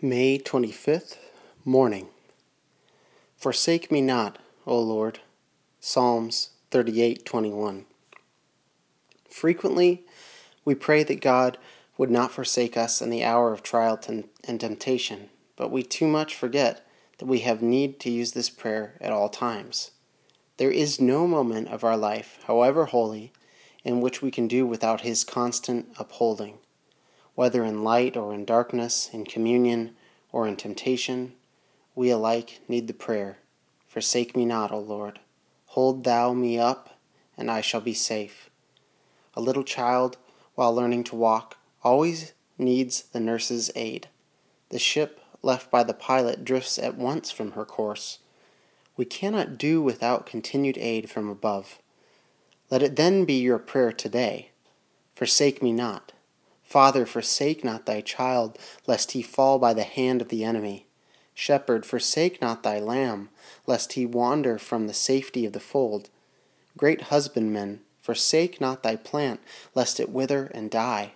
May 25th, morning. Forsake me not, O Lord. Psalms 38:21. Frequently, we pray that God would not forsake us in the hour of trial and temptation, but we too much forget that we have need to use this prayer at all times. There is no moment of our life, however holy, in which we can do without His constant upholding whether in light or in darkness, in communion or in temptation, we alike need the prayer Forsake me not, O Lord. Hold thou me up, and I shall be safe. A little child, while learning to walk, always needs the nurse's aid. The ship left by the pilot drifts at once from her course. We cannot do without continued aid from above. Let it then be your prayer today Forsake me not. Father, forsake not thy child, lest he fall by the hand of the enemy. Shepherd, forsake not thy lamb, lest he wander from the safety of the fold. Great husbandman, forsake not thy plant, lest it wither and die.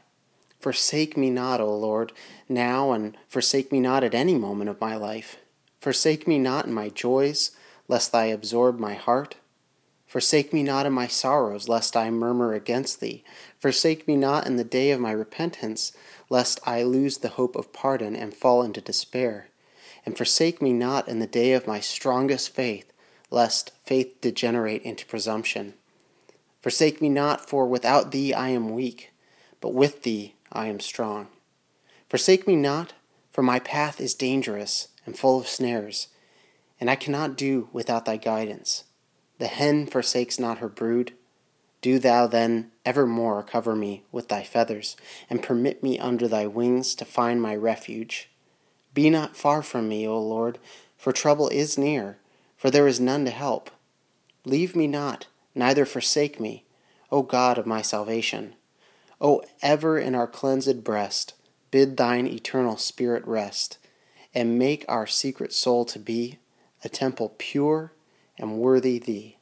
Forsake me not, O Lord, now, and forsake me not at any moment of my life. Forsake me not in my joys, lest I absorb my heart. Forsake me not in my sorrows, lest I murmur against thee. Forsake me not in the day of my repentance, lest I lose the hope of pardon and fall into despair. And forsake me not in the day of my strongest faith, lest faith degenerate into presumption. Forsake me not, for without thee I am weak, but with thee I am strong. Forsake me not, for my path is dangerous and full of snares, and I cannot do without thy guidance. The hen forsakes not her brood. Do thou then evermore cover me with thy feathers, and permit me under thy wings to find my refuge. Be not far from me, O Lord, for trouble is near, for there is none to help. Leave me not, neither forsake me, O God of my salvation. O ever in our cleansed breast, bid thine eternal spirit rest, and make our secret soul to be a temple pure and worthy thee.